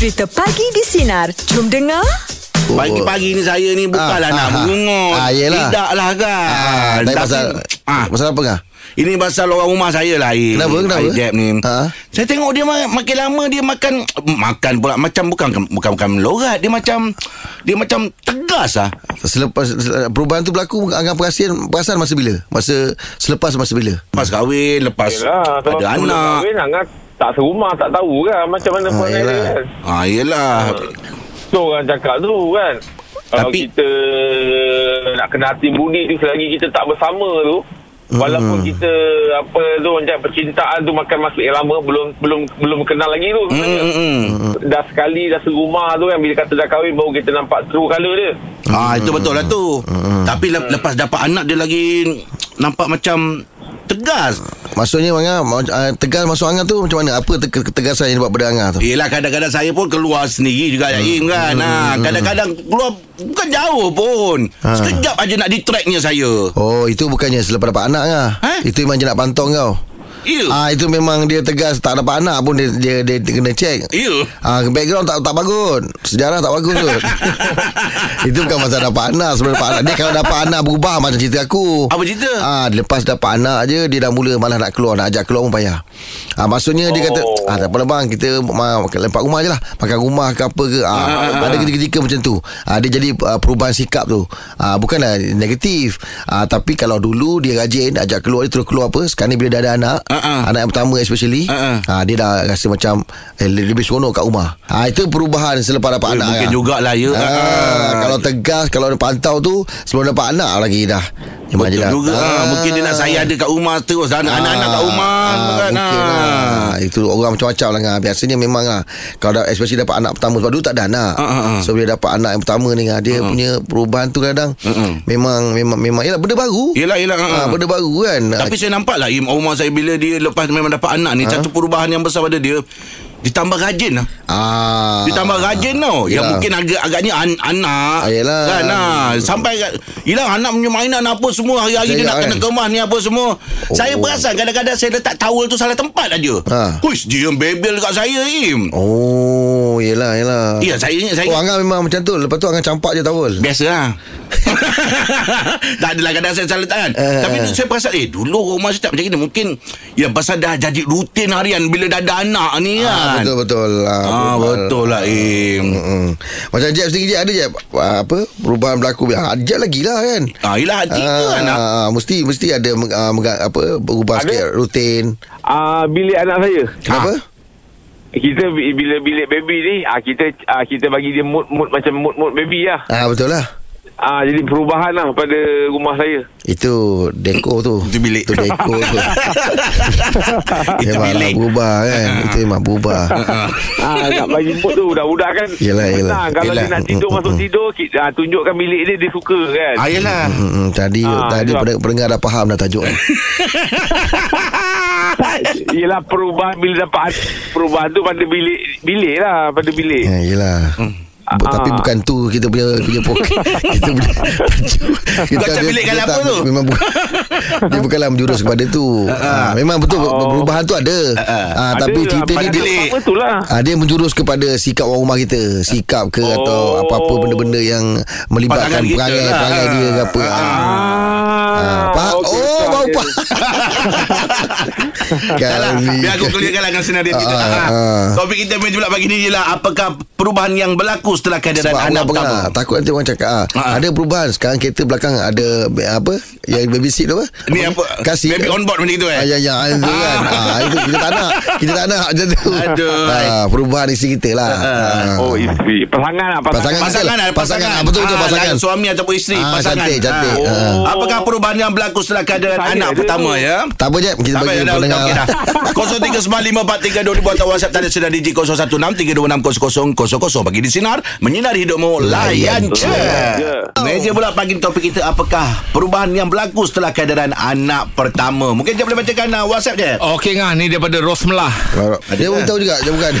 Cerita Pagi di Sinar. Jom dengar. Pagi-pagi ni saya ni bukanlah Ah, nak ah, mengungut. ah, yelah. Tidaklah kan. Ah, tapi pasal ah, pasal apa kah? ini pasal orang rumah saya lah. Im. Kenapa, kenapa? Jeb ni. Ah. Saya tengok dia ma- makin lama dia makan makan pula macam bukan bukan bukan melorat. Dia macam dia macam tegas ah. Selepas sele- perubahan tu berlaku Angah perasaan perasaan masa bila? Masa selepas masa bila? Lepas kahwin, lepas sebab ada anak. Kahwin, Angah tak serumah, tak tahu kan macam mana Ah, perangai dia kan. Ah, yelah. So orang cakap tu kan. Kalau Tapi- kita nak kena hati budi tu selagi kita tak bersama tu. Walaupun kita apa tu macam percintaan tu makan masa yang lama belum belum belum kenal lagi tu. Hmm, hmm, hmm. Dah sekali dah serumah tu kan bila kata dah kahwin baru kita nampak true colour dia. Ah itu betul lah tu. Tapi le- lepas dapat anak dia lagi nampak macam tegas. Maksudnya Angah uh, tegas masuk Angah tu macam mana? Apa te- ketegasan yang dibuat pada Angah tu? Yelah kadang-kadang saya pun keluar sendiri juga ya Im kan. Ha, kadang-kadang keluar bukan jauh pun. Ha. Sekejap aja nak di tracknya saya. Oh, itu bukannya selepas dapat anak Angah. Eh? Itu memang je nak pantau kau. Ya. Ah itu memang dia tegas tak dapat anak pun dia dia, dia, dia kena check. Ya. Ah background tak tak bagus. Sejarah tak bagus tu. itu bukan masalah dapat anak sebelum dapat anak. Dia kalau dapat anak berubah macam cerita aku. Apa cerita? Ah lepas dapat anak je dia dah mula malah nak keluar nak ajak keluar pun payah. Ah maksudnya dia kata Oh. ah tak apalah bang kita ma, lempak rumah je lah. Makan rumah ke apa ke. Ah, ada ketika-ketika macam tu. Ah dia jadi uh, perubahan sikap tu. Ah bukanlah negatif. Ah tapi kalau dulu dia rajin ajak keluar dia terus keluar apa sekarang ni bila dah ada anak Ah, ah. anak yang pertama especially Ah, ah dia dah rasa macam eh, lebih seronok kat rumah. Ah itu perubahan selepas dapat Eh, anak. mungkin kan. jugalah, ya. Ah, Ah. kalau tegas kalau pantau tu sebelum dapat anak lagi dah. Memang Betul je dah. juga ah. Mungkin dia nak saya ada kat rumah terus dah Anak-anak kat rumah Ah, kan, mungkin ah. lah. Itu orang macam-macam lah ngah. Biasanya memang lah Kalau dah, especially dapat anak pertama Sebab dulu tak ada anak Ah, ah, ah. So bila dapat anak yang pertama ni Dia punya perubahan tu kadang Memang Memang memang Yalah benda baru Yelah yelah ah, Ah, ah. Benda baru kan Tapi saya nampak lah Rumah saya bila dia Lepas memang dapat anak ni Satu perubahan yang besar pada dia Ditambah rajin lah. Ah, Ditambah rajin tau. Yang Yelah. mungkin agak agaknya an, anak. Ah, yelah. kan, ah. Sampai Yelah anak punya mainan apa semua Hari-hari dia nak kena kan. kemas ni apa semua. Oh. Saya perasan kadang-kadang Saya letak towel tu salah tempat aja. Ha. Huish dia yang bebel kat saya Im. Oh Yelah yelah Ya saya ingat saya Oh Angah memang macam tu. Lepas tu Angah campak je towel. Biasa lah. Tak adalah kadang saya salah letak kan. Eh, Tapi eh. saya perasan Eh dulu rumah saya tak macam ni Mungkin Ya pasal dah jadi rutin harian Bila dah ada anak ni ah, kan Betul betul ah, Ah, betul lah Im Mm-mm. Macam Jeb sendiri Jeb ada Jeb ah, Apa Perubahan berlaku ah, Jeb lagi lah kan Ah, yelah tiga Ah, anak ah, mesti mesti ada uh, mega, apa berubah Ada. sikit rutin. Ah bilik anak saya. Kenapa? Kita bi- bila bilik baby ni ah kita ah, kita bagi dia mood mood macam mood mood baby lah. Ah betul lah. Ah jadi perubahan lah pada rumah saya. Itu dekor tu. Itu bilik. Itu dekor tu. Itu memang bilik nak berubah kan. Itu memang berubah. ah nak bagi mood tu budak-budak kan. Yelah. Senang. Kalau Yelah. dia nak tidur masuk tidur kita ah, tunjukkan bilik dia dia suka kan. Ah, yelah Hmm, tadi Ah, tadi itu. pendengar, dah faham dah tajuk ni. Yelah perubahan bila dapat perubahan tu pada bilik bilik lah pada bilik. Ya, yelah. Bu- Ah. Tapi bukan tu kita punya punya pok kita punya Kau tak bilik kalau apa tu? Memang bukan dia bukanlah menjurus kepada tu. Ah, memang betul Oh. perubahan tu ada. Ah, tapi cerita ni dia. Apa lah. Ah, dia menjurus kepada sikap orang rumah kita Sikap ke oh. atau apa-apa benda-benda yang Melibatkan Pasangan kita perangai lah. Perangai dia ke apa ah. Ah, Faham? okey, oh baru faham Dah lah, Kali biar aku clearkan lah dengan senario kita. Ah, Ah, ah. Topik kita main pula pagi ni ialah apakah perubahan yang berlaku setelah kehadiran sebab anak pertama. Takut nanti orang cakap ah, Ah. Ada perubahan Sekarang kereta belakang Ada apa Yang baby seat tu apa Ni apa? Kasih Baby on board macam itu eh? ah, Yang yang itu kan ah, Itu kita tak nak Kita tak nak macam tu Aduh. ah, Perubahan isteri kita lah ah. Oh isteri Pasangan lah Pasangan Pasangan, Pasangan ada pasangan. Pasangan, betul, betul, Ah, pasangan. Suami ataupun isteri Ah, pasangan. cantik, cantik. Ah. Ah. Apakah perubahan yang berlaku setelah kehadiran Saya anak pertama ya? Tak apa je Kita bagi dah, pendengar okey dah. 0395432000 atau WhatsApp talian sedar DJ 0163260000 bagi di sinar menyinari hidupmu layan je. je. Meja pula pagi ni topik kita apakah perubahan yang berlaku setelah kehadiran anak pertama. Mungkin dia boleh bacakan uh, WhatsApp je. Okey ngah ni daripada Rosmelah. Dia pun tahu juga Dia bukan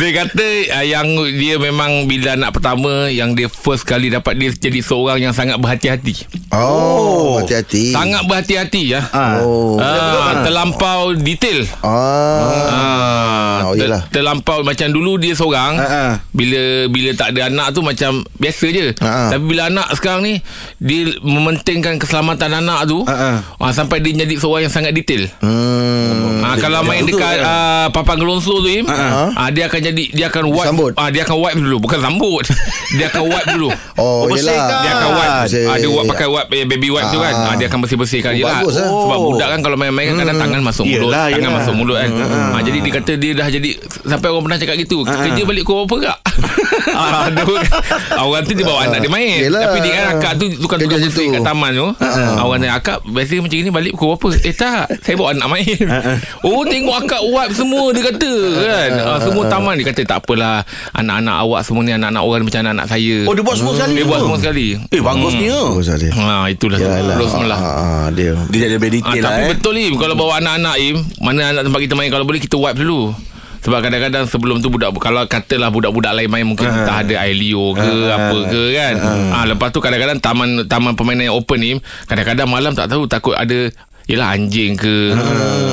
dia kata uh, yang dia memang bila anak pertama yang dia first kali dapat dia jadi seorang yang sangat berhati-hati. Oh Hati-hati Sangat berhati-hati ya. Ah. Oh Ah, terlampau detail. Ah, Ah, Oh, Yelah. terlampau macam dulu dia seorang. Ha, ha. Bila bila tak ada anak tu macam biasa je. Ha, ha. Tapi bila anak sekarang ni dia mementingkan keselamatan anak tu. Ha, ha. ah, sampai dia jadi seorang yang sangat detail. Hmm. Ah, kalau main dekat kan? ah, papan gelonsor tu Im, Ha. ah, dia akan jadi dia akan wipe Sambut. ah, dia akan wipe dulu bukan sambut. dia akan wipe dulu. Oh, Oh, yelah. Dia akan wipe Bersih. ah, Dia wipe pakai wipe eh, Baby wipe tu kan Ah. ah, Dia akan bersih-bersihkan Oh, je lah bagus, eh. Sebab Oh. budak kan Kalau main-main kan Kadang tangan masuk mulut Yelah, Tangan yelah. masuk mulut kan ah, Jadi dia kata Dia dah jadi Sampai orang pernah cakap gitu Kerja balik kau apa kak ah, Orang tu dia bawa anak dia main. Yelah. Tapi dia kan akak tu Tukang Kerja tukang situ. bersih kat taman tu. Orang tanya akak Biasa macam ni balik pukul apa Eh tak. Saya bawa anak main. Oh tengok akak wipe semua Dia kata kan? Ah, Semua taman Dia kata tak apalah Anak-anak awak semua ni Anak-anak orang macam anak-anak saya. Oh, dia buat semua sekali Dia buat semua sekali. Eh, bagusnya. Bagus lah dia. Ha itulah Yalah. Terus semula. Ah, ah, dia. Dia jadi lebih detail lah tapi eh. betul Im. Kalau bawa anak-anak Im Mana anak tempat kita main? Kalau boleh kita wipe dulu sebab kadang-kadang sebelum tu budak kalau katalah budak-budak lain main mungkin Ha. tak ada air leo ke apa ke kan. Ah lepas tu kadang-kadang taman taman permainan yang open ni kadang-kadang malam tak tahu takut ada Yelah anjing ke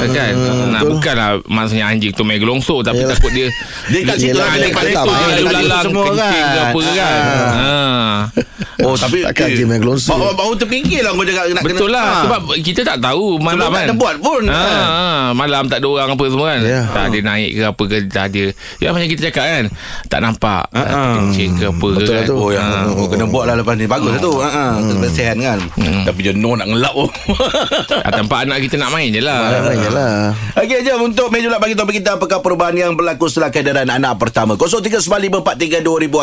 Kan nah, Bukanlah Maksudnya anjing tu main gelongsor Tapi Yelah. takut dia Dia kat situ, Ah, dia Dia kat situ Lalu dia lalang semua Kencing ke kan. apa kan Ah. Oh, tapi Takkan dia main gelonsor. Baru, baru terfikir lah kau cakap nak Betul kena. lah Ah. Sebab kita tak tahu Malam Sebelum tak kan ada buat pun. ha, Kan? ha, Malam tak ada orang apa semua kan Ya. Tak ada naik ke apa ke Tak ada Ya macam kita cakap kan Tak nampak Ha, ha. Kencing ke apa Betul ke lah kan tu. Oh, yang, Ha. oh, kena buat lah lepas ni. Bagus lah tu. Ha, ha. Kebersihan kan. Tapi jenuh nak ngelap pun. Ah, Tempat anak kita nak main je lah Ah, Yalah. Okey, jom untuk meja pula bagi topik kita apakah perubahan yang berlaku setelah kehadiran anak pertama. 0395432000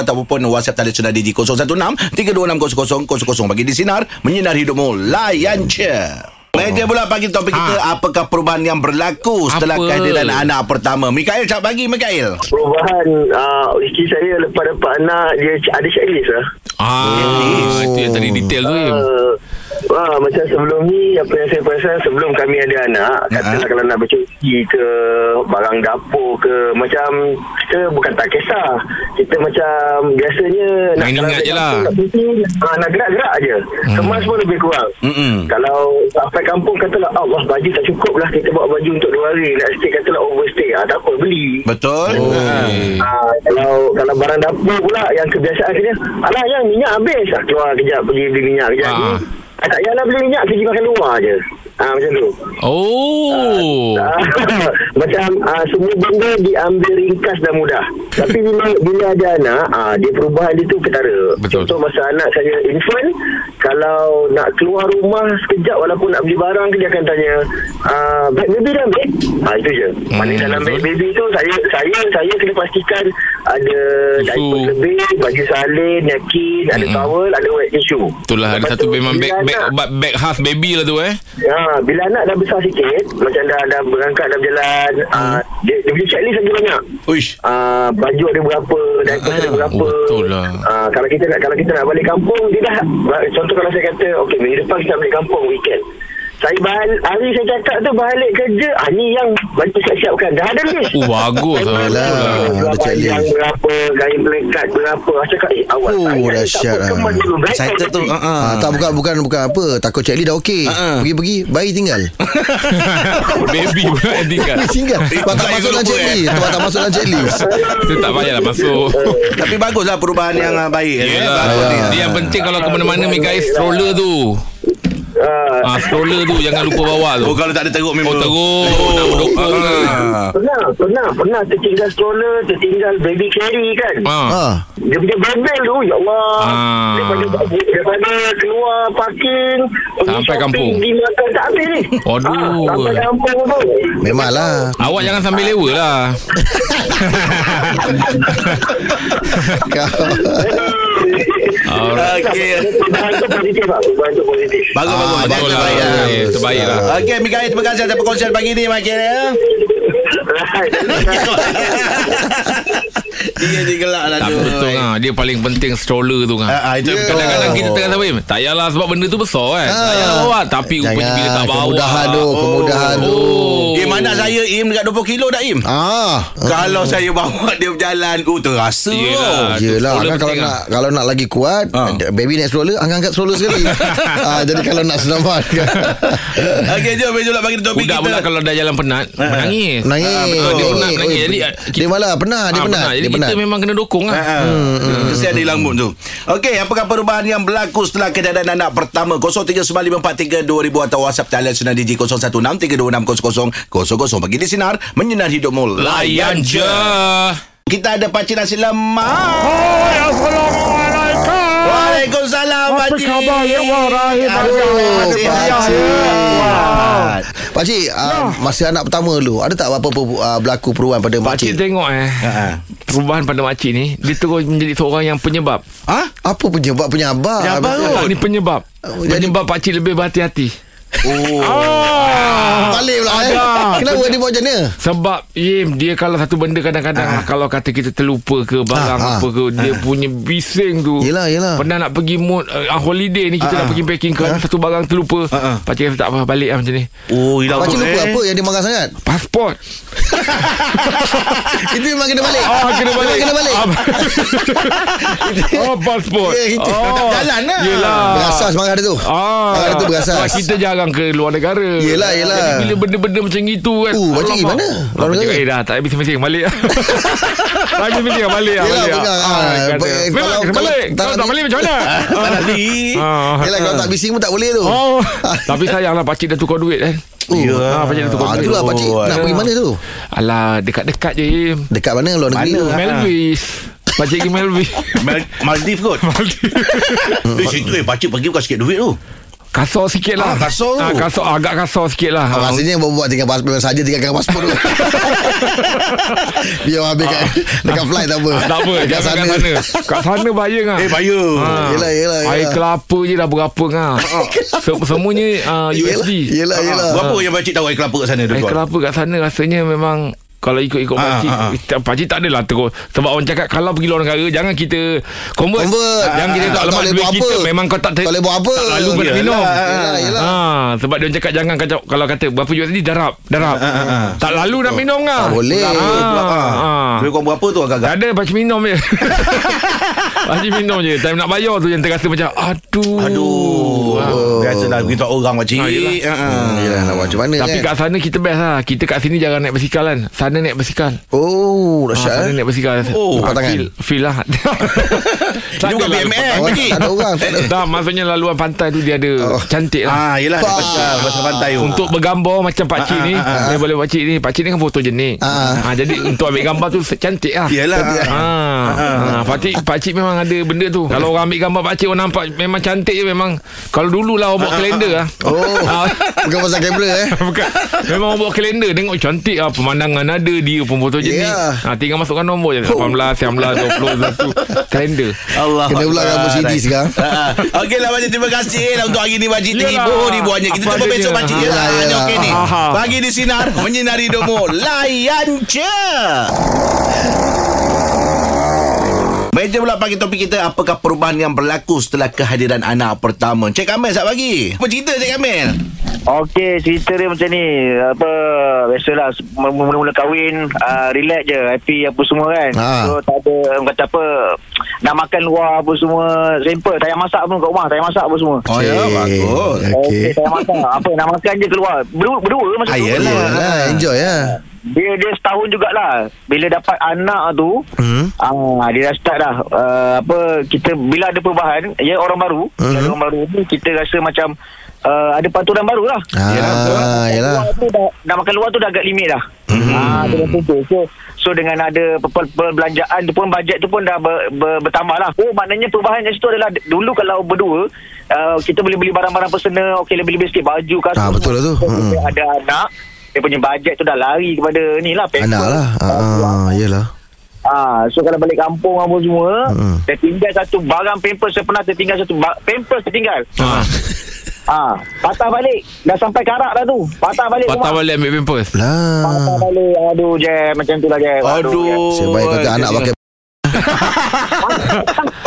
ataupun WhatsApp talian sudah di 016 3260000 bagi di sinar menyinar hidupmu. Layan je. Meja pula bagi topik kita apakah perubahan yang berlaku setelah Apa? kehadiran anak pertama. Mikael cak bagi Mikael. perubahan uh, isteri saya lepas dapat anak dia ada checklist lah. Ah, Itu yang tadi detail tu. Uh, Wah, macam sebelum ni apa yang saya perasan sebelum kami ada anak katalah kalau nak bercuti ke barang dapur ke macam kita bukan tak kisah kita macam biasanya Main kalau ingat je lah. nak ah, nak gerak-gerak je kemas pun lebih kurang Mm-mm. kalau sampai kampung katalah Allah baju tak cukup lah kita bawa baju untuk dua hari nak stay katalah overstay ah, tak apa beli Betul? Oh. Ha. Ah, kalau kalau barang dapur pula yang kebiasaan kerja, alah yang minyak habis. Ah, keluar kejap pergi beli minyak kejap. Ah. Ah. Tak payahlah beli minyak pergi makan luar je. Ah macam tu. Oh Ah, macam ah, semua benda diambil ringkas dan mudah. Tapi bila bila ada anak, ah, dia perubahan dia tu ketara. Betul. Contoh masa anak saya infant, kalau nak keluar rumah sekejap walaupun nak beli barang dia akan tanya, ah, baby dah ambil? Ah itu je. Mana Hmm, dalam betul. baby tu saya saya saya kena pastikan ada diaper lebih, baju salin, napkin, ada Mm-mm. towel, ada wet tissue. Betul lah Ada Lepas satu tu, memang bag, bag, bag, bag khas baby lah tu eh Ha, bila anak dah besar sikit, macam dah dah berangkat dah berjalan, hmm. uh, dia, dia punya checklist lagi banyak. Uish. Uh, baju ada berapa, diaper ada berapa. Oh, betul lah. Uh, kalau kita nak kalau kita nak balik kampung, dia dah contoh kalau saya kata, okey minggu depan kita balik kampung weekend. Saya balik, hari saya cakap tu balik kerja, ah, ni yang baju siap-siapkan. Dah ada list. Oh bagus lah lah. ada checklist. berapa, kain pelekat berapa. Saya cakap, eh awal Oh, saya dahsyat tak apa, lah. Excited tu. Ha. Ah, tak bukan bukan bukan apa takut checklist dah okey. Ah. Pergi-pergi bayi tinggal. Baby pula yang tinggal Bayi tinggal. Sebab tak masuk dalam checklist. Sebab tak masuk dalam checklist. Tak payahlah masuk Tapi baguslah perubahan yang baik. Bagus ni. Dia yang penting kalau ke mana-mana Mikael stroller tu Ah, Ah stroller tu jangan lupa bawa tu Oh kalau tak ada teruk memang. Oh teruk Nak berdokong ke Ah. Pernah, pernah, pernah tertinggal stroller, tertinggal baby carry kan. Ah. Ha. Dia punya bebel tu, ya Allah. Ah. Daripada, daripada keluar parking, Sampai kampung. Pergi makan, tak habis ni. Aduh. Ah, sampai kampung tu. Memanglah. Awak jangan sambil lewa lah Kau. Alright. Okey. Perubahan tu positif pak, perubahan tu positif. Bagus Ah, bagus. Lah Terbaik, ah. Terbaik lah Okey, Mikael terima kasih atas perkongsian pagi ni Mikael ya. Dia je gelak lah Tak tu. betul ha. Dia paling penting stroller tu kan Ah, ah, itu betul. Kadang-kadang kita tengah sampai Tak payahlah sebab benda tu besar kan Tak Ah. payahlah bawa Tapi rupanya bila tak bawa Kemudahan tu Kemudahan tu Oh mana saya Im dekat 20 kilo dah Im Ah, Kalau saya bawa dia berjalan Oh terasa Yelah. oh. Yelah stroller kan kalau nak kalau nak lagi kuat Ah. baby naik stroller angkat-angkat stroller sekali. ah, jadi kalau nak senampan Okey jom Jom lah bagi topik Budak kita pula kalau dah jalan penat Menangis Nangis. Ah, betul. Dia penat menangis Jadi dia malah penat, dia Ah, penat. Jadi Dia kita penat. memang kena dokong lah Ha, ha. Kesian di lambung tu Okey Apakah perubahan yang berlaku Setelah kejadian anak pertama 0395432000 Atau WhatsApp talian Sinar DJ 0163260000 Bagi di Sinar Menyinar hidupmu Layan je Kita ada pakcik nasi lemak Assalamualaikum. Waalaikumsalam Apa pakcik khabar ya, Wah, Rahim? Aduh, Ada sihat, payah, ya. sihat. Pakcik, uh, masa anak pertama dulu ada tak apa-apa uh, berlaku perubahan pada Pakcik makcik? tengok eh ha. Perubahan pada makcik ni Dia terus menjadi seorang yang penyebab Ha? Apa penyebab? Tak ni penyebab Oh, jadi- Penyebab pakcik lebih berhati-hati Oh. Balik pula eh. Kenapa dia buat macam mana? Sebab Yim Dia kalau satu benda kadang-kadang Kalau kata kita terlupa ke Barang Ah, ah. apa ke Dia punya bising tu Yelah, yelah. Pernah nak pergi mood uh, Holiday ni Kita nak pergi packing ke Satu barang terlupa Ah, ah. Pakcik kata tak apa Balik lah macam ni Oh, hilang Pakcik lupa eh. apa yang dia marah sangat? Pasport Itu memang kena balik. Oh kena balik Memang kena balik. Oh pasport itu. Oh berjalan lah. Yelah Berasas marah dia tu. Ah, Marah dia tu berasas. Kita jarang ke luar negara Yelah, yelah. Jadi bila benda-benda macam itu kan Uh, macam gimana? Ah, Luar negara? Eh dah tak habis bising balik Tak habis bising balik Yelah, balik pegang. Ah, Ah, kata, ba- Memang kalau- kena balik tak Kalau tak balik macam mana Tak di. Ah. Yelah kalau tak bising pun tak boleh tu. Oh, tapi sayanglah pakcik dah tukar duit kan. Ya. Ah, pakcik dah tukar Ah, duit. itulah pakcik Oh, nak ya. pergi mana tu? Alah, dekat-dekat je. Dekat mana luar negeri Mana? tu? Melvis. Pakcik pergi Melvis. Mal- Maldives kot Eh situ eh Pakcik pergi bukan sikit duit tu Kasar sikit lah. Ah, kasar. Tu. ah, kasar, Agak kasar sikit lah. Ah, Rasanya buat tinggal pasport saja tinggalkan pasport tu. Biar habis kat dekat flight tak apa. Ah, Tak apa. Dekat kat sana. Kat sana bahaya kan Eh bahaya. Ah. Yelah, yelah, yelah. Air kelapa je dah berapa kan Sem- Semuanya uh, USD Yelah, yelah. Berapa yang pakcik tahu air kelapa kat sana tu Air kelapa kat sana rasanya memang kalau ikut-ikut Ah, pakcik ah, ah, Pakcik tak adalah terus Sebab orang cakap Kalau pergi luar negara Jangan kita Convert, Convert. Yang kita tak lemak boleh duit kita apa. Memang kau tak ter, Tak boleh buat apa. Tak lalu Yelah. minum Yelah, yelah. Ah, sebab dia cakap jangan kacau kalau kata berapa USD darab, darab. Tak lalu nak minum kan? Tak boleh. Ah. ah. Lebih kurang berapa tu agak-agak Tak ada pakcik minum je. pakcik minum je. Time nak bayar tu yang terasa macam aduh. Aduh Oh. Biasalah beritahu orang Ah, yelah. Yelah nak buat macam mana Tapi kan? kat sana kita best lah. Kita kat sini jarang naik basikal kan. Sana naik basikal. Oh, Ah, dahsyat sana eh. naik basikal. Oh, Ah, tangan. feel, feel lah. Dia bukan BMX pakcik tak ada orang, tak maksudnya laluan pantai tu Dia ada Oh. Cantik lah. Ah, yelah pasal pasal pantai tu. Untuk bergambar macam pakcik ni. Dia boleh pakcik ni. Pakcik ni kan fotogenik ah, Jadi untuk ambil gambar tu Cantik lah. Yelah. Ah, ah, pakcik, pakcik memang ada benda tu. Kalau orang ambil gambar pakcik Orang nampak memang cantik je memang. Kalau dululah orang buat kalender lah. Oh, Ah, bukan pasal kamera eh. Bukan. Memang orang buat kalender. Tengok cantik lah. Pemandangan ada Dia pun fotogenik Ya. ha, Tinggal masukkan nombor je. 18, 19, 20, 21 Kalender. Allah Kena pula Akbar. gambar CD sekarang. Ah, ah. Okeylah Pakcik Terima kasih lah Untuk hari ni Pakcik Yelah. Terhibur-hiburannya Kita Apa jumpa besok Pakcik Yelah, Yelah yelah. okey ni. Pagi di Sinar Menyinari hidupmu. Layan je Meja pula pagi topik kita Apakah perubahan yang berlaku Setelah kehadiran anak pertama Cik Kamil saat pagi Apa cerita Cik Kamil Okey, cerita dia macam ni. Apa, biasalah mula-mula kahwin, uh, relax je, happy apa semua kan. Ha. So, tak ada, orang kata apa, nak makan luar apa semua, simple. Tak payah masak pun kat rumah, tak payah masak apa semua. Oh ya bagus Okey. tak payah masak. Apa, nak makan je keluar. Berdua, berdua masa Ah, tu. yelah. Yelah, enjoy ya. Dia dia setahun jugalah. Bila dapat anak tu, Hmm. ah dia dah start dah. Uh, apa kita bila ada perubahan, ya orang baru, bila ada orang baru ni kita rasa macam uh, ada paturan baru lah. Ah. Luar tu dah, dah makan luar tu dah agak limit dah. Ah, dia macam tu. So, so dengan ada per- perbelanjaan tu pun bajet tu pun dah ber, ber, bertambah lah. Oh maknanya perubahan kat situ adalah dulu kalau berdua uh, kita boleh beli barang-barang personal, okey lebih-lebih sikit baju kasut. Ah, betul lah tu. Kita ada anak dia punya bajet tu dah lari kepada ni lah paper. Anak lah. Ah, yelah. Ah, so kalau balik kampung apa semua, Mm. tertinggal satu barang pampers saya pernah tertinggal satu ba- pampers tertinggal. ha. Ah, patah balik. Dah sampai karak dah tu. Patah balik Patah rumah. balik ambil pampers Patah Lah. balik. Aduh, Jam. Macam tu lah, Jam. Aduh Jam. Sebaik kata anak pakai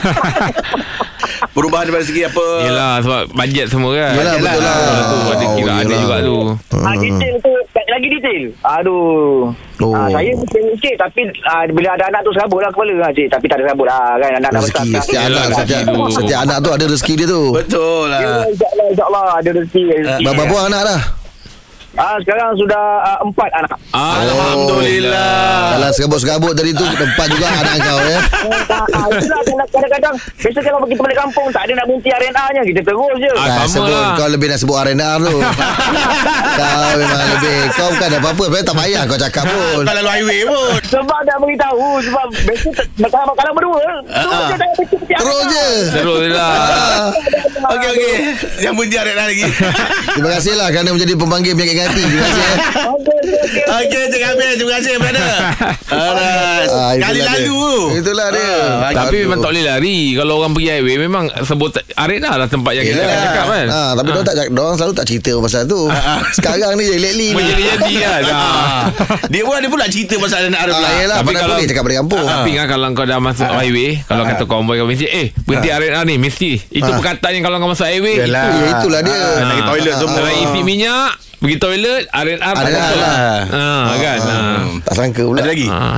Perubahan daripada segi apa? Yelah sebab bajet semua kan Yelah, betul lah. tu, Ada Oh, kira ada juga tu Ah, detail tu tak- lagi detail. Aduh. Oh. Ah, saya mungkin sikit tapi ah, bila ada anak tu serabut lah kepala cik. Tapi tak ada serabut lah kan anak dah besar. Rezeki kan. Setiap anak Setiap, setiap anak tu ada rezeki dia tu Betul Ya, lah. InsyaAllah, insyaAllah ada rezeki. rezeki. Berapa buah anak dah Ah, sekarang sudah ah, empat anak. Alhamdulillah. Kalau serabut-serabut tadi tu Tempat juga anak kau ya Ah, itulah kadang-kadang biasa kalau kita balik kampung tak ada nak berhenti RNA-nya kita terus je. Ah, sama sebut, lah. Kau lebih nak sebut R&R tu Kau memang lebih Kau bukan ada apa-apa Sebenarnya tak payah kau cakap pun Tak lalu highway pun. Sebab nak beritahu sebab biasa tak- kalau kalau berdua terus je. Terus je Terus lah Okey okey. Yang dia nak lagi. Terima kasih lah Kerana menjadi pemanggil penyakit hati Terima kasih eh. Okey, okey, Cik Amir Terima kasih brother. Alright. Ah, Kali lalu tu. Itulah dia. Ah, Tapi memang tak boleh lari Kalau orang pergi highway Memang sebut arena lah tempat yang kita Yelah. nak cakap kan Ha, tapi dia tak orang selalu tak cerita pasal tu. Sekarang ni je lately. Menjadi-jadi kan Ah. Dia pun ada pula cerita pasal anak ada pula. Ah, yelah, Tapi kalau- boleh cakap pada kampung. Tapi kan kalau kau dah masuk highway Kalau kata konvoy kau mesti Eh berhenti arena ni Mesti Itu perkataan yang kalau kau masuk highway Yelah. Ya, itulah dia. Nak pergi toilet semua. Isi minyak Pergi toilet R&R tak masuk lah. Ah, kan ah. Tak sangka pula. Ada lagi? Ah.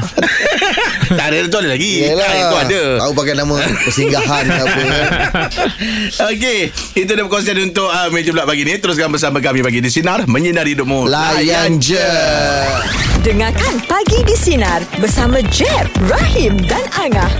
tak ada tu ada lagi. Yelah. Ah, Itu ada. Tahu pakai nama persinggahan ke apa. Okey, itu dia perkongsian untuk uh, meja pula pagi ni. Teruskan bersama kami pagi di Sinar Menyinari Hidupmu. Layan je. Dengarkan Pagi di Sinar bersama Jeb, Rahim dan Angah.